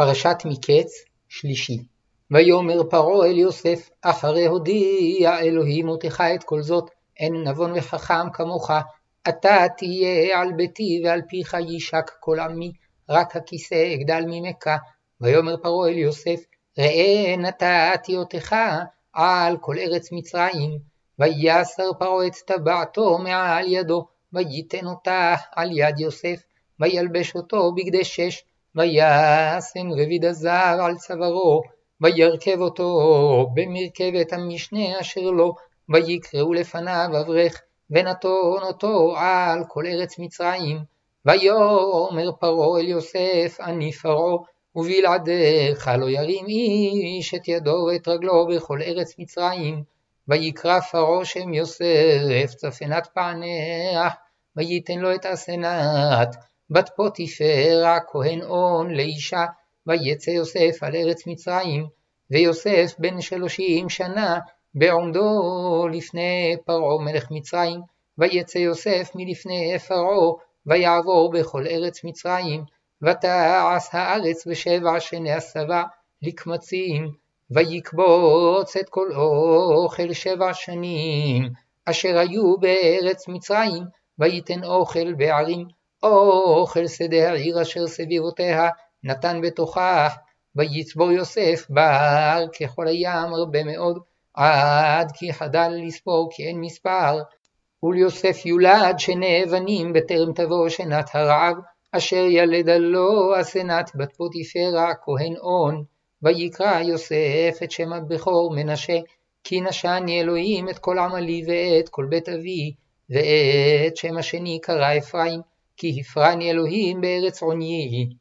פרשת מקץ, שלישי. ויאמר פרעה אל יוסף, אחרי הודיע אלוהים מותך את כל זאת, אין נבון וחכם כמוך, אתה תהיה על ביתי ועל פיך יישק כל עמי, רק הכיסא אגדל ממך. ויאמר פרעה אל יוסף, ראה נתתי אותך על כל ארץ מצרים, ויסר פרעה את טבעתו מעל ידו, וייתן אותה על יד יוסף, וילבש אותו בגדי שש, וישם רביד הזר על צווארו, וירכב אותו במרכבת המשנה אשר לו, ויקראו לפניו אברך, ונתון אותו על כל ארץ מצרים. ויאמר פרעה אל יוסף, אני פרעה, ובלעדיך לא ירים איש את ידו ואת רגלו בכל ארץ מצרים. ויקרא פרעה שם יוסף צפנת פענח, וייתן לו את הסנט, בת פוטיפר הכהן און לאישה, ויצא יוסף על ארץ מצרים, ויוסף בן שלושים שנה בעומדו לפני פרעה מלך מצרים, ויצא יוסף מלפני פרעה, ויעבור בכל ארץ מצרים, ותעש הארץ בשבע שני הסבה לקמצים, ויקבוץ את כל אוכל שבע שנים, אשר היו בארץ מצרים, ויתן אוכל בערים, אוכל שדה העיר אשר סביבותיה, נתן בתוכה, ויצבור יוסף בר ככל הים הרבה מאוד, עד כי חדל לספור כי אין מספר. וליוסף יולד שני אבנים בטרם תבוא שנת הרעב, אשר ילדה לו הסנט בת פוטיפרה כהן און, ויקרא יוסף את שם הבכור מנשה, כי נשני אלוהים את כל עמלי ואת כל בית אבי, ואת שם השני קרא אפרים, כי הפרני אלוהים בארץ עוניי.